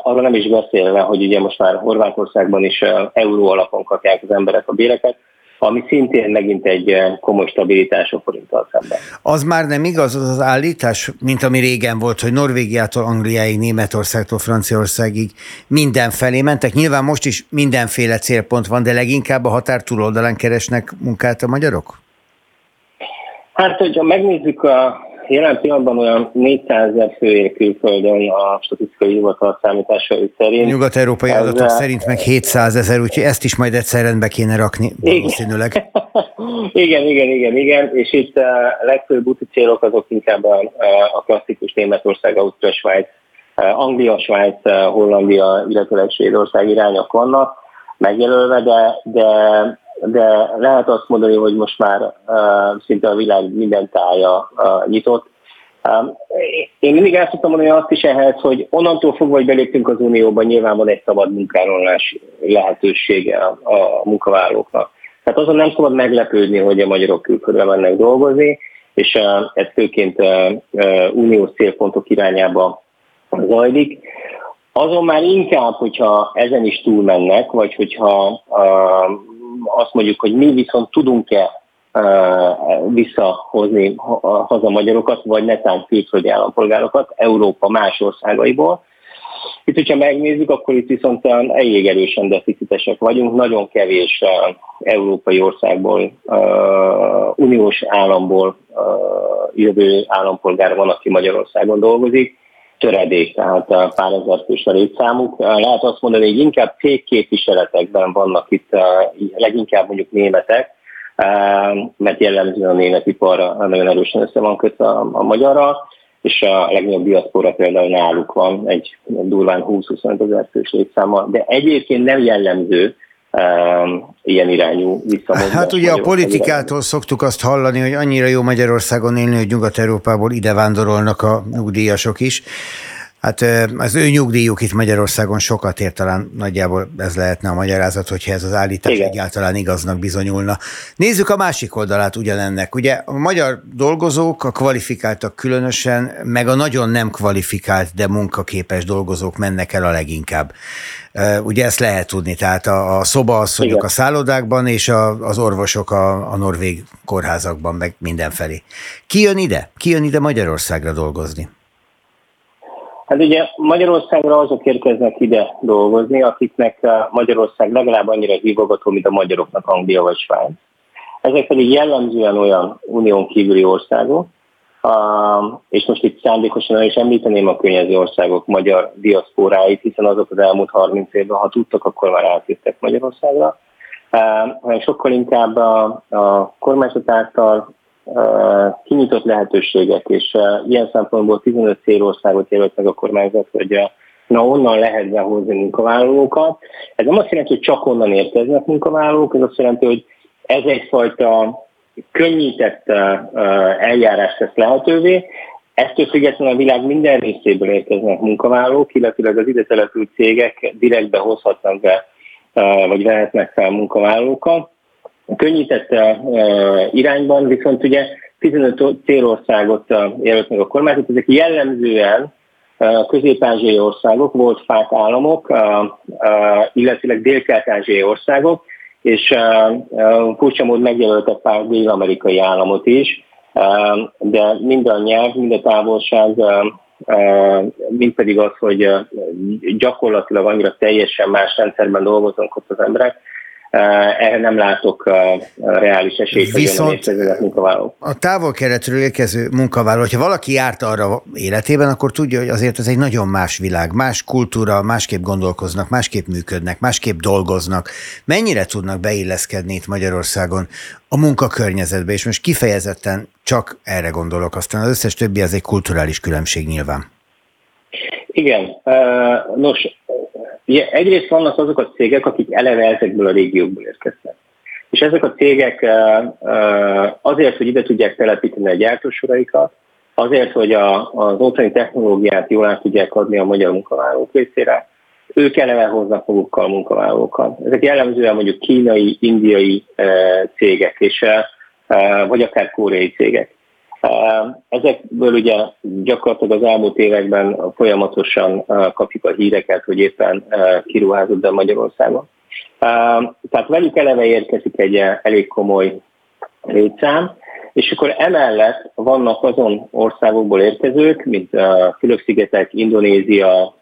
Speaker 5: Arról nem is beszélve, hogy ugye most már Horvátországban is euró alapon kapják az emberek a béreket, ami szintén megint egy eh, komoly stabilitás a forinttal szemben.
Speaker 1: Az már nem igaz az az állítás, mint ami régen volt, hogy Norvégiától Angliáig, Németországtól Franciaországig mindenfelé mentek. Nyilván most is mindenféle célpont van, de leginkább a határ túloldalán keresnek munkát a magyarok?
Speaker 5: Hát, hogyha megnézzük a Jelen pillanatban olyan 400 ezer fő él külföldön a statisztikai hivatal számításai szerint.
Speaker 1: Nyugat-európai Ez adatok szerint meg 700 ezer, úgyhogy ezt is majd egyszer rendbe kéne rakni valószínűleg.
Speaker 5: igen, igen, igen, igen, és itt a legfőbb úti célok azok inkább a, a klasszikus Németország, Ausztria, Svájc, Anglia, Svájc, Hollandia, illetve Svédország irányok vannak megjelölve, de, de de lehet azt mondani, hogy most már szinte a világ minden tája nyitott. Én mindig el szoktam mondani azt is ehhez, hogy onnantól fogva, hogy beléptünk az Unióban, nyilván van egy szabad munkárolás lehetősége a, a munkavállalóknak. Tehát azon nem szabad meglepődni, hogy a magyarok külföldre mennek dolgozni, és ez főként uniós célpontok irányába zajlik. Azon már inkább, hogyha ezen is túlmennek, vagy hogyha azt mondjuk, hogy mi viszont tudunk-e visszahozni haza magyarokat, vagy netán külföldi állampolgárokat Európa más országaiból. Itt, hogyha megnézzük, akkor itt viszont elég erősen deficitesek vagyunk. Nagyon kevés európai országból, uniós államból jövő állampolgár van, aki Magyarországon dolgozik töredék, tehát pár ezer fős a létszámuk. Lehet azt mondani, hogy inkább cégképviseletekben vannak itt leginkább mondjuk németek, mert jellemzően a német ipar nagyon erősen össze van kötve a, a magyarral, és a legnagyobb diaszpora például náluk van, egy durván 20-25 ezer fős létszámmal, de egyébként nem jellemző, ilyen irányú visszamondás.
Speaker 1: Hát ugye a politikától szoktuk azt hallani, hogy annyira jó Magyarországon élni, hogy Nyugat-Európából ide vándorolnak a nyugdíjasok is. Hát az ő nyugdíjuk itt Magyarországon sokat ér, talán nagyjából ez lehetne a magyarázat, hogyha ez az állítás Igen. egyáltalán igaznak bizonyulna. Nézzük a másik oldalát ugyanennek. Ugye a magyar dolgozók, a kvalifikáltak különösen, meg a nagyon nem kvalifikált, de munkaképes dolgozók mennek el a leginkább. Ugye ezt lehet tudni, tehát a, a szobaasszonyok a szállodákban, és a, az orvosok a, a norvég kórházakban, meg mindenfelé. Ki jön ide? Ki jön ide Magyarországra dolgozni?
Speaker 5: Hát ugye Magyarországra azok érkeznek ide dolgozni, akiknek Magyarország legalább annyira hívogató, mint a magyaroknak Anglia vagy Svájc. Ezek pedig jellemzően olyan unión kívüli országok, és most itt szándékosan is említeném a környező országok magyar diaszpóráit, hiszen azok az elmúlt 30 évben, ha tudtak, akkor már átjöttek Magyarországra, hanem sokkal inkább a, a kormányzat által kinyitott lehetőségek, és ilyen szempontból 15 célországot jelölt meg a kormányzat, hogy na onnan lehet behozni munkavállalókat. Ez nem azt jelenti, hogy csak onnan érkeznek munkavállalók, ez azt jelenti, hogy ez egyfajta könnyített eljárást tesz lehetővé, Ettől függetlenül a világ minden részéből érkeznek munkavállalók, illetve az ide települt cégek direktbe hozhatnak be, vagy vehetnek fel munkavállalókat. Könnyített irányban, viszont ugye 15 célországot jelölt meg a kormányzat, ezek jellemzően közép-ázsiai országok, volt fák államok, illetve dél-kelet-ázsiai országok, és furcsa mód megjelöltek pár dél-amerikai államot is, de mind a nyelv, mind a távolság, mind pedig az, hogy gyakorlatilag annyira teljesen más rendszerben dolgozunk ott az emberek, erre nem látok reális esélyt,
Speaker 1: Viszont hogy munkavállalók. A távol-keletről érkező munkavállaló, ha valaki járt arra életében, akkor tudja, hogy azért ez egy nagyon más világ, más kultúra, másképp gondolkoznak, másképp működnek, másképp dolgoznak. Mennyire tudnak beilleszkedni itt Magyarországon a munkakörnyezetbe, és most kifejezetten csak erre gondolok, aztán az összes többi az egy kulturális különbség nyilván.
Speaker 5: Igen. Nos, Ugye egyrészt vannak azok a cégek, akik eleve ezekből a régiókból érkeznek. És ezek a cégek azért, hogy ide tudják telepíteni a gyártósoraikat, azért, hogy a, az otthoni technológiát jól át tudják adni a magyar munkavállalók részére, ők eleve hoznak magukkal munkavállalókat. Ezek jellemzően mondjuk kínai, indiai cégek, és, vagy akár koreai cégek. Ezekből ugye gyakorlatilag az elmúlt években folyamatosan kapjuk a híreket, hogy éppen kiruházott be Magyarországon. Tehát velük eleve érkezik egy elég komoly létszám, és akkor emellett vannak azon országokból érkezők, mint Fülöp-szigetek, Indonézia,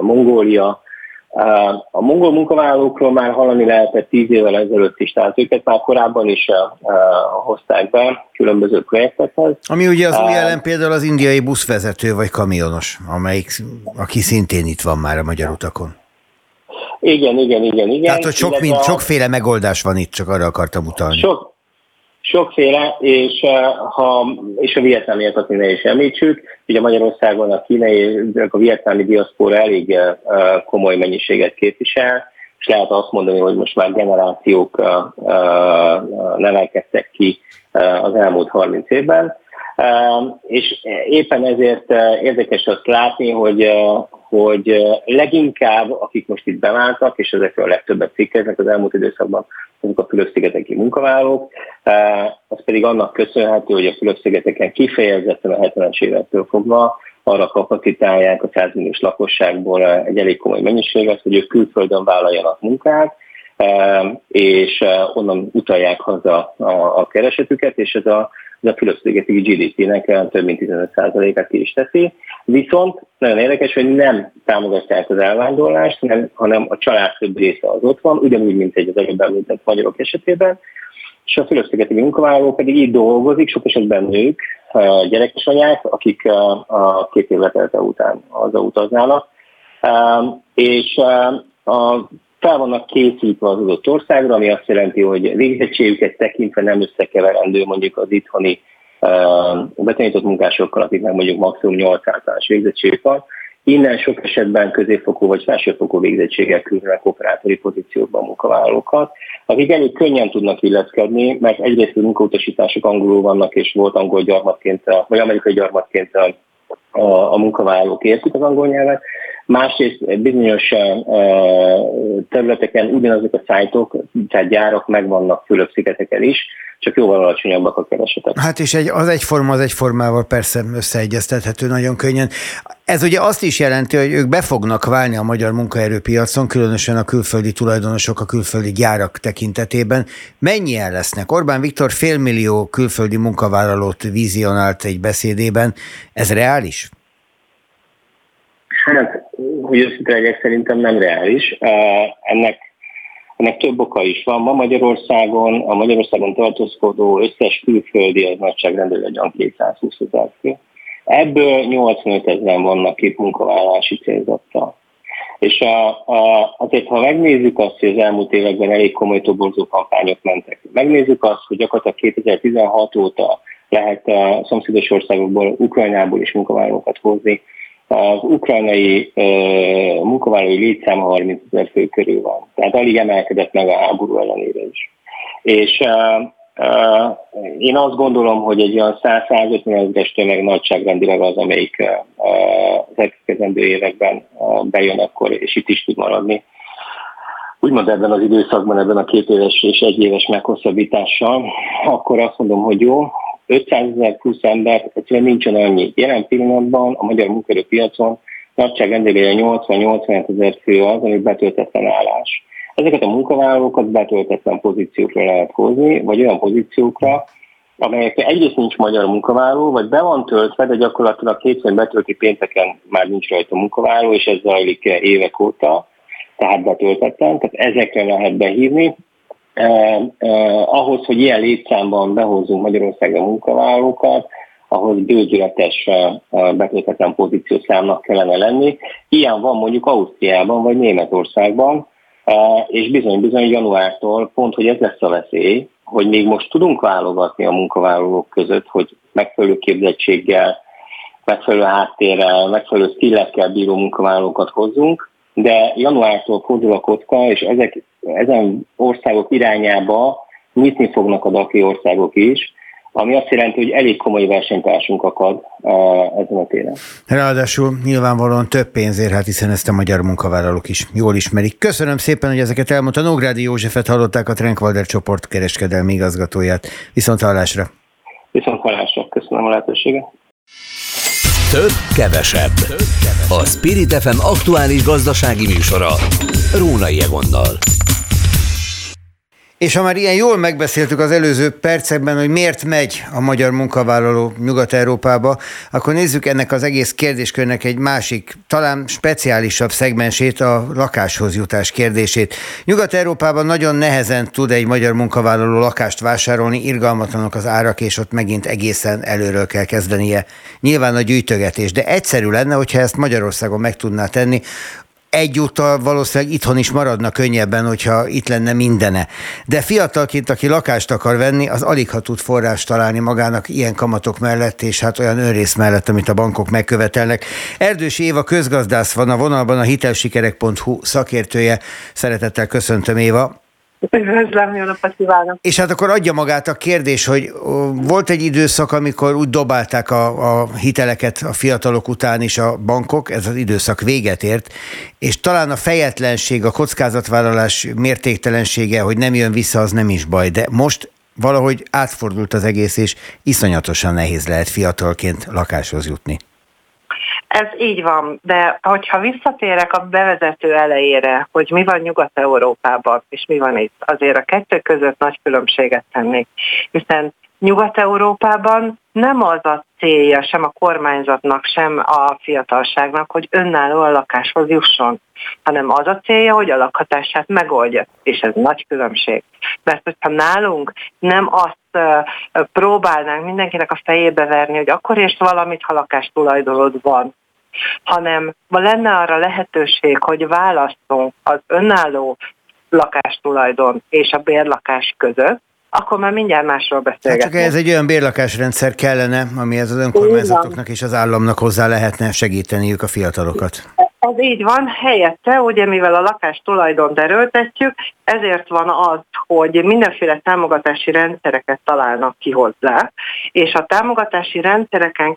Speaker 5: Mongólia, a mongol munkavállalókról már hallani lehetett tíz évvel ezelőtt is, tehát őket már korábban is hozták be különböző projektekhez.
Speaker 1: Ami ugye az új jelen például az indiai buszvezető vagy kamionos, amelyik, aki szintén itt van már a magyar utakon.
Speaker 5: Igen, igen, igen, igen.
Speaker 1: Tehát, hogy sok, mind, sokféle megoldás van itt, csak arra akartam utalni.
Speaker 5: Sok, Sokféle, és, ha, és a vietnámiakat mi ne is említsük. Ugye Magyarországon a kínai, a vietnámi diaszpora elég komoly mennyiséget képvisel, és lehet azt mondani, hogy most már generációk nevelkedtek ki az elmúlt 30 évben. És éppen ezért érdekes azt látni, hogy, hogy leginkább, akik most itt beváltak, és ezekről a legtöbbet cikkeznek az elmúlt időszakban, azok a Fülöp-szigeteki munkavállalók, az pedig annak köszönhető, hogy a Fülöp-szigeteken kifejezetten a 70-es évektől fogva arra kapacitálják a 100 milliós lakosságból egy elég komoly mennyiséget, hogy ők külföldön vállaljanak munkát, és onnan utalják haza a keresetüket, és ez a ez a Fülöp-szigeti GDP-nek több mint 15%-át ki is teszi. Viszont nagyon érdekes, hogy nem támogatják az elvándorlást, nem, hanem a család több része az ott van, ugyanúgy, mint egy az előbb említett magyarok esetében, és a Fülöp-szigeti munkavállaló pedig így dolgozik, sok esetben nők, gyerekes anyák, akik a két év után az utaznának, és a fel vannak készítve az adott országra, ami azt jelenti, hogy végzettségüket tekintve nem összekeverendő mondjuk az itthoni uh, betanított munkásokkal, akiknek mondjuk maximum 800-as végzettségük van. Innen sok esetben középfokú vagy felsőfokú végzettséggel küldenek operátori pozíciókban munkavállalókat, akik elég könnyen tudnak illeszkedni, mert egyrészt a munkautasítások angolul vannak, és volt angol gyarmatként, vagy amerikai gyarmatként a, a, a munkavállalók értik az angol nyelvet, Másrészt bizonyos területeken ugyanazok a szájtok, tehát gyárak megvannak Fülöp-szigeteken is, csak jóval alacsonyabbak a keresetek.
Speaker 1: Hát és egy, az egyforma az egyformával persze összeegyeztethető nagyon könnyen. Ez ugye azt is jelenti, hogy ők be fognak válni a magyar munkaerőpiacon, különösen a külföldi tulajdonosok, a külföldi gyárak tekintetében. Mennyien lesznek? Orbán Viktor félmillió külföldi munkavállalót vizionált egy beszédében. Ez reális?
Speaker 5: Hogy őszinte legyek, szerintem nem reális. Ennek, ennek több oka is van. Ma Magyarországon, a Magyarországon tartózkodó összes külföldi az nagyságrendben egy 220 ezer. Ebből 85 ezeren vannak itt munkavállalási célzattal. És a, a, azért, ha megnézzük azt, hogy az elmúlt években elég komoly toborzó kampányok mentek, megnézzük azt, hogy gyakorlatilag 2016 óta lehet a szomszédos országokból, Ukrajnából is munkavállalókat hozni, az ukrajnai e, munkavállalói létszám 30 ezer fő körül van. Tehát alig emelkedett meg a háború ellenére is. És e, e, én azt gondolom, hogy egy olyan 100-150 ezeres tömeg nagyságrendileg az, amelyik e, az elkövetkezendő években bejön akkor, és itt is tud maradni. Úgymond ebben az időszakban, ebben a két éves és egy éves meghosszabbítással, akkor azt mondom, hogy jó, 500 ezer plusz ember egyszerűen nincsen annyi. Jelen pillanatban a magyar munkerőpiacon nagyságrendileg 80-80 ezer fő az, ami betöltetlen állás. Ezeket a munkavállalókat betöltetlen pozíciókra lehet hozni, vagy olyan pozíciókra, amelyekre egyrészt nincs magyar munkavállaló, vagy be van töltve, de gyakorlatilag hétfőn betölti pénteken már nincs rajta munkavállaló, és ez zajlik évek óta, tehát betöltetlen, tehát ezekre lehet behívni, eh, eh, ahhoz, hogy ilyen létszámban behozzunk Magyarországra munkavállalókat, ahhoz bőgyületes eh, betöltetlen pozíciószámnak kellene lenni. Ilyen van mondjuk Ausztriában vagy Németországban, eh, és bizony-bizony januártól pont, hogy ez lesz a veszély, hogy még most tudunk válogatni a munkavállalók között, hogy megfelelő képzettséggel, megfelelő háttérrel, megfelelő skillekkel bíró munkavállalókat hozzunk, de januártól fordul a kocka, és ezek, ezen országok irányába nyitni fognak a DAKI országok is, ami azt jelenti, hogy elég komoly versenytársunk akad ezen a téren.
Speaker 1: Ráadásul nyilvánvalóan több pénzért, hát hiszen ezt a magyar munkavállalók is jól ismerik. Köszönöm szépen, hogy ezeket elmondta. Nógrádi Józsefet hallották a Trenkvalder csoport kereskedelmi igazgatóját. Viszont hallásra.
Speaker 5: Viszont hallásra. Köszönöm a lehetőséget.
Speaker 3: Több, kevesebb. A Spirit FM aktuális gazdasági műsora. Rónai Egonnal.
Speaker 1: És ha már ilyen jól megbeszéltük az előző percekben, hogy miért megy a magyar munkavállaló Nyugat-Európába, akkor nézzük ennek az egész kérdéskörnek egy másik, talán speciálisabb szegmensét, a lakáshoz jutás kérdését. Nyugat-Európában nagyon nehezen tud egy magyar munkavállaló lakást vásárolni, irgalmatlanok az árak, és ott megint egészen előről kell kezdenie. Nyilván a gyűjtögetés, de egyszerű lenne, hogyha ezt Magyarországon meg tudná tenni, egyúttal valószínűleg itthon is maradna könnyebben, hogyha itt lenne mindene. De fiatalként, aki lakást akar venni, az alig ha tud forrást találni magának ilyen kamatok mellett, és hát olyan önrész mellett, amit a bankok megkövetelnek. Erdős Éva közgazdász van a vonalban, a hitelsikerek.hu szakértője. Szeretettel köszöntöm Éva.
Speaker 6: Üdvözlöm, jó napot kívánok!
Speaker 1: És hát akkor adja magát a kérdés, hogy volt egy időszak, amikor úgy dobálták a, a hiteleket a fiatalok után is a bankok, ez az időszak véget ért, és talán a fejetlenség, a kockázatvállalás mértéktelensége, hogy nem jön vissza, az nem is baj, de most valahogy átfordult az egész, és iszonyatosan nehéz lehet fiatalként lakáshoz jutni.
Speaker 6: Ez így van, de hogyha visszatérek a bevezető elejére, hogy mi van Nyugat-Európában, és mi van itt, azért a kettő között nagy különbséget tennék, hiszen Nyugat-Európában nem az a célja sem a kormányzatnak, sem a fiatalságnak, hogy önálló a lakáshoz jusson, hanem az a célja, hogy a lakhatását megoldja. És ez nagy különbség. Mert hogyha nálunk nem azt próbálnánk mindenkinek a fejébe verni, hogy akkor és valamit, ha lakástulajdonod van, hanem lenne arra lehetőség, hogy választunk az önálló lakástulajdon és a bérlakás között, akkor már mindjárt másról beszélgetünk.
Speaker 1: Hát csak ez egy olyan bérlakásrendszer kellene, ami ez az önkormányzatoknak és az államnak hozzá lehetne segíteniük a fiatalokat.
Speaker 6: Ez így van, helyette, ugye mivel a lakás tulajdon erőltetjük, ezért van az, hogy mindenféle támogatási rendszereket találnak ki hozzá, és a támogatási rendszereken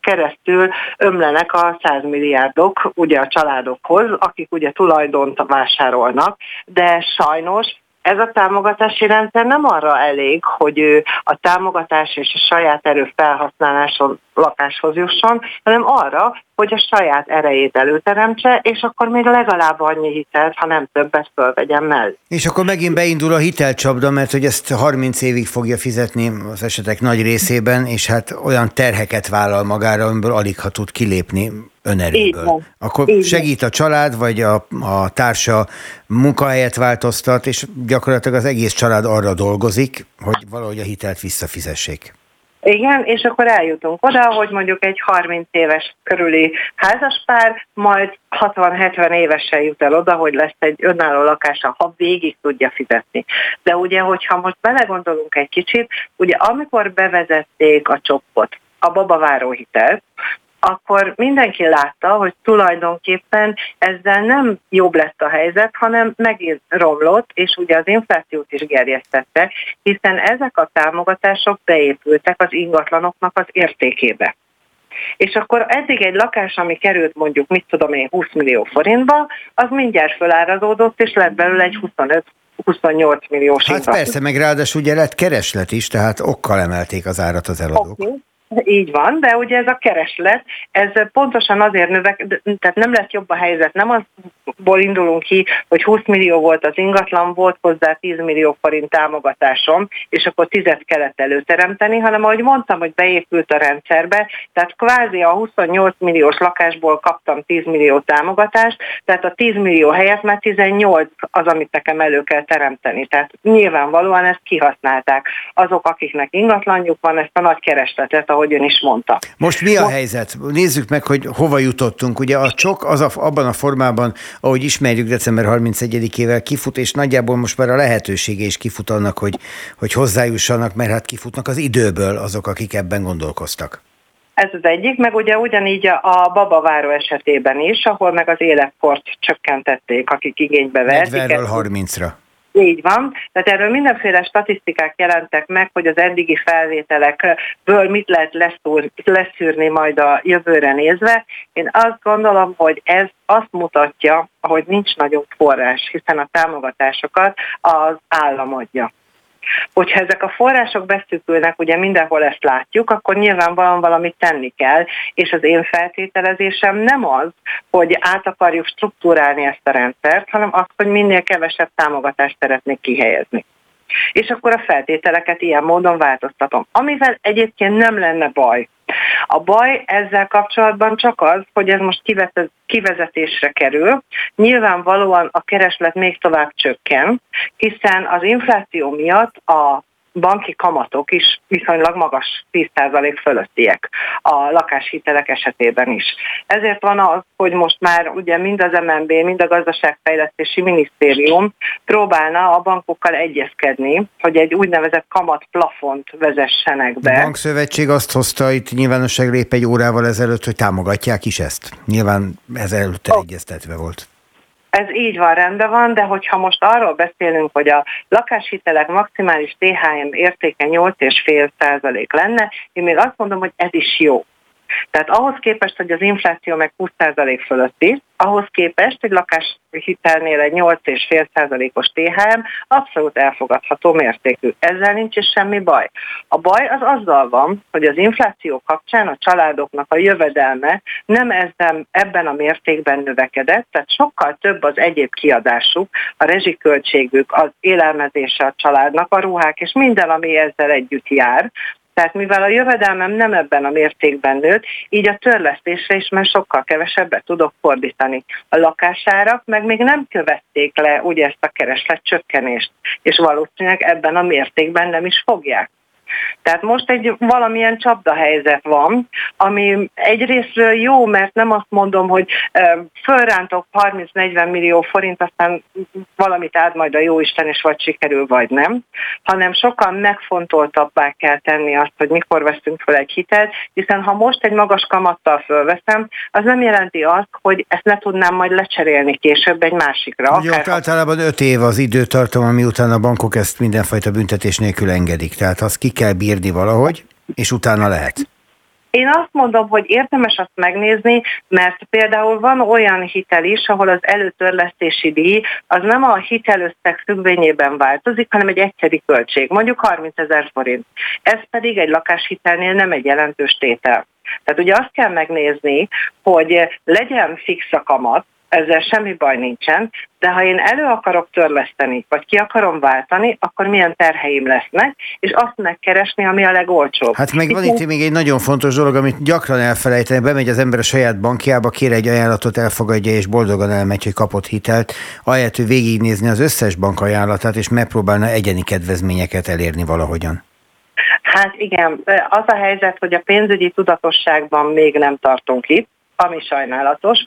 Speaker 6: keresztül ömlenek a 100 milliárdok ugye a családokhoz, akik ugye tulajdont vásárolnak, de sajnos ez a támogatási rendszer nem arra elég, hogy a támogatás és a saját erő felhasználáson lakáshoz jusson, hanem arra, hogy a saját erejét előteremtse, és akkor még legalább annyi hitelt, ha nem többet fölvegyen mellé.
Speaker 1: És akkor megint beindul a hitelcsapda, mert hogy ezt 30 évig fogja fizetni az esetek nagy részében, és hát olyan terheket vállal magára, amiből alig ha tud kilépni önerőből. Akkor Így segít a család, vagy a, a társa munkahelyet változtat, és gyakorlatilag az egész család arra dolgozik, hogy valahogy a hitelt visszafizessék.
Speaker 6: Igen, és akkor eljutunk oda, hogy mondjuk egy 30 éves körüli házaspár, majd 60-70 évesen jut el oda, hogy lesz egy önálló lakása, ha végig tudja fizetni. De ugye, hogyha most belegondolunk egy kicsit, ugye amikor bevezették a csoppot, a babaváró hitelt, akkor mindenki látta, hogy tulajdonképpen ezzel nem jobb lett a helyzet, hanem megint romlott, és ugye az inflációt is gerjesztette, hiszen ezek a támogatások beépültek az ingatlanoknak az értékébe. És akkor eddig egy lakás, ami került mondjuk, mit tudom én, 20 millió forintba, az mindjárt fölárazódott, és lett belőle egy 25 28 milliós
Speaker 1: Hát ingatlan. persze, meg ráadásul ugye lett kereslet is, tehát okkal emelték az árat az eladók. Okay.
Speaker 6: Így van, de ugye ez a kereslet, ez pontosan azért növek, tehát nem lesz jobb a helyzet, nem azból indulunk ki, hogy 20 millió volt az ingatlan, volt hozzá 10 millió forint támogatásom, és akkor 10 kellett előteremteni, hanem ahogy mondtam, hogy beépült a rendszerbe, tehát kvázi a 28 milliós lakásból kaptam 10 millió támogatást, tehát a 10 millió helyett már 18 az, amit nekem elő kell teremteni. Tehát nyilvánvalóan ezt kihasználták. Azok, akiknek ingatlanjuk van, ezt a nagy keresletet, ahogy ön is mondta.
Speaker 1: Most mi a most... helyzet? Nézzük meg, hogy hova jutottunk. Ugye a csok az a, abban a formában, ahogy ismerjük december 31-ével kifut, és nagyjából most már a lehetősége is kifut annak, hogy, hogy hozzájussanak, mert hát kifutnak az időből azok, akik ebben gondolkoztak.
Speaker 6: Ez az egyik, meg ugye ugyanígy a babaváró esetében is, ahol meg az életkort csökkentették, akik igénybe
Speaker 1: vették. 40 30-ra.
Speaker 6: Így van, tehát erről mindenféle statisztikák jelentek meg, hogy az eddigi felvételekből mit lehet leszűrni majd a jövőre nézve. Én azt gondolom, hogy ez azt mutatja, hogy nincs nagyobb forrás, hiszen a támogatásokat az állam adja. Hogyha ezek a források beszűkülnek, ugye mindenhol ezt látjuk, akkor nyilvánvalóan valamit tenni kell, és az én feltételezésem nem az, hogy át akarjuk struktúrálni ezt a rendszert, hanem az, hogy minél kevesebb támogatást szeretnék kihelyezni és akkor a feltételeket ilyen módon változtatom. Amivel egyébként nem lenne baj. A baj ezzel kapcsolatban csak az, hogy ez most kivezetésre kerül. Nyilvánvalóan a kereslet még tovább csökken, hiszen az infláció miatt a banki kamatok is viszonylag magas 10% fölöttiek a lakáshitelek esetében is. Ezért van az, hogy most már ugye mind az MNB, mind a gazdaságfejlesztési minisztérium próbálna a bankokkal egyezkedni, hogy egy úgynevezett kamat plafont vezessenek be.
Speaker 1: A bankszövetség azt hozta itt nyilvánosság lép egy órával ezelőtt, hogy támogatják is ezt. Nyilván ez előtte oh. egyeztetve volt.
Speaker 6: Ez így van, rendben van, de hogyha most arról beszélünk, hogy a lakáshitelek maximális THM értéke 8,5% lenne, én még azt mondom, hogy ez is jó. Tehát ahhoz képest, hogy az infláció meg 20% fölötti, ahhoz képest egy lakáshitelnél egy 8,5%-os THM abszolút elfogadható mértékű. Ezzel nincs is semmi baj. A baj az azzal van, hogy az infláció kapcsán a családoknak a jövedelme nem ezzel, ebben a mértékben növekedett, tehát sokkal több az egyéb kiadásuk, a rezsiköltségük, az élelmezése a családnak, a ruhák és minden, ami ezzel együtt jár, tehát mivel a jövedelmem nem ebben a mértékben nőtt, így a törlesztésre is már sokkal kevesebbet tudok fordítani. A lakásárak meg még nem követték le ugye ezt a kereslet csökkenést, és valószínűleg ebben a mértékben nem is fogják. Tehát most egy valamilyen csapdahelyzet van, ami egyrésztről jó, mert nem azt mondom, hogy fölrántok 30-40 millió forint, aztán valamit áld majd a jóisten, és vagy sikerül, vagy nem, hanem sokkal megfontoltabbá kell tenni azt, hogy mikor veszünk fel egy hitelt, hiszen ha most egy magas kamattal fölveszem, az nem jelenti azt, hogy ezt ne tudnám majd lecserélni később egy másikra.
Speaker 1: Ugye akár... általában 5 év az időtartam, ami után a bankok ezt mindenfajta büntetés nélkül engedik. Tehát azt ki kell bírni valahogy, és utána lehet.
Speaker 6: Én azt mondom, hogy érdemes azt megnézni, mert például van olyan hitel is, ahol az előtörlesztési díj az nem a hitelösszeg függvényében változik, hanem egy egyszeri költség, mondjuk 30 ezer forint. Ez pedig egy lakáshitelnél nem egy jelentős tétel. Tehát ugye azt kell megnézni, hogy legyen fix a kamat, ezzel semmi baj nincsen, de ha én elő akarok törleszteni, vagy ki akarom váltani, akkor milyen terheim lesznek, és azt megkeresni, ami a legolcsóbb.
Speaker 1: Hát meg van itt még egy nagyon fontos dolog, amit gyakran elfelejteni, bemegy az ember a saját bankjába, kér egy ajánlatot, elfogadja, és boldogan elmegy, hogy kapott hitelt, ahelyett, hogy végignézni az összes bank ajánlatát, és megpróbálna egyeni kedvezményeket elérni valahogyan.
Speaker 6: Hát igen, az a helyzet, hogy a pénzügyi tudatosságban még nem tartunk itt, ami sajnálatos,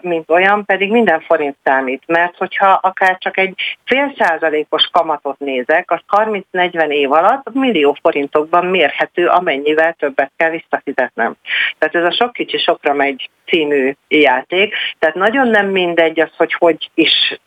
Speaker 6: mint olyan, pedig minden forint számít, mert hogyha akár csak egy fél százalékos kamatot nézek, az 30-40 év alatt millió forintokban mérhető, amennyivel többet kell visszafizetnem. Tehát ez a sok kicsi sokra megy című játék, tehát nagyon nem mindegy az, hogy hogy is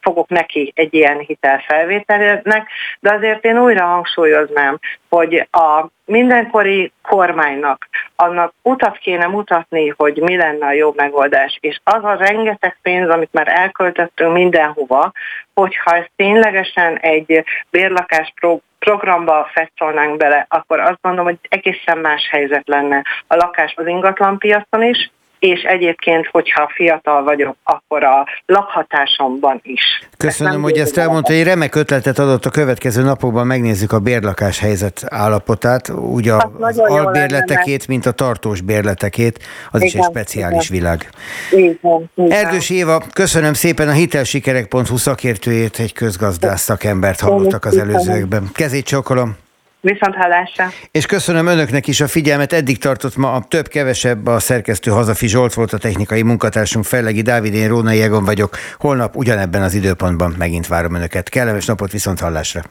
Speaker 6: fogok neki egy ilyen hitelfelvételnek, de azért én újra hangsúlyoznám, hogy a mindenkori kormánynak annak utat kéne mutatni, hogy mi lenne a jó megoldás, és az a rengeteg pénz, amit már elköltöttünk mindenhova, hogyha ezt ténylegesen egy bérlakás pro- programba feszolnánk bele, akkor azt gondolom, hogy egészen más helyzet lenne a lakás az ingatlanpiacon is, és egyébként, hogyha fiatal vagyok, akkor a lakhatásomban is.
Speaker 1: Köszönöm, ezt hogy ezt elmondta, egy remek ötletet adott a következő napokban, megnézzük a bérlakás helyzet állapotát, úgy a, az albérletekét, mint a tartós bérletekét, az igen, is egy speciális igen. világ. Igen, igen. Erdős Éva, köszönöm szépen a hitelsikerek.hu szakértőjét, egy közgazdász szakembert hallottak az előzőkben. Kezét csokolom!
Speaker 6: Viszont hallásra.
Speaker 1: És köszönöm önöknek is a figyelmet. Eddig tartott ma a több-kevesebb a szerkesztő Hazafi Zsolt volt a technikai munkatársunk Fellegi Dávid, én Róna Jegon vagyok. Holnap ugyanebben az időpontban megint várom önöket. Kellemes napot viszont hallásra.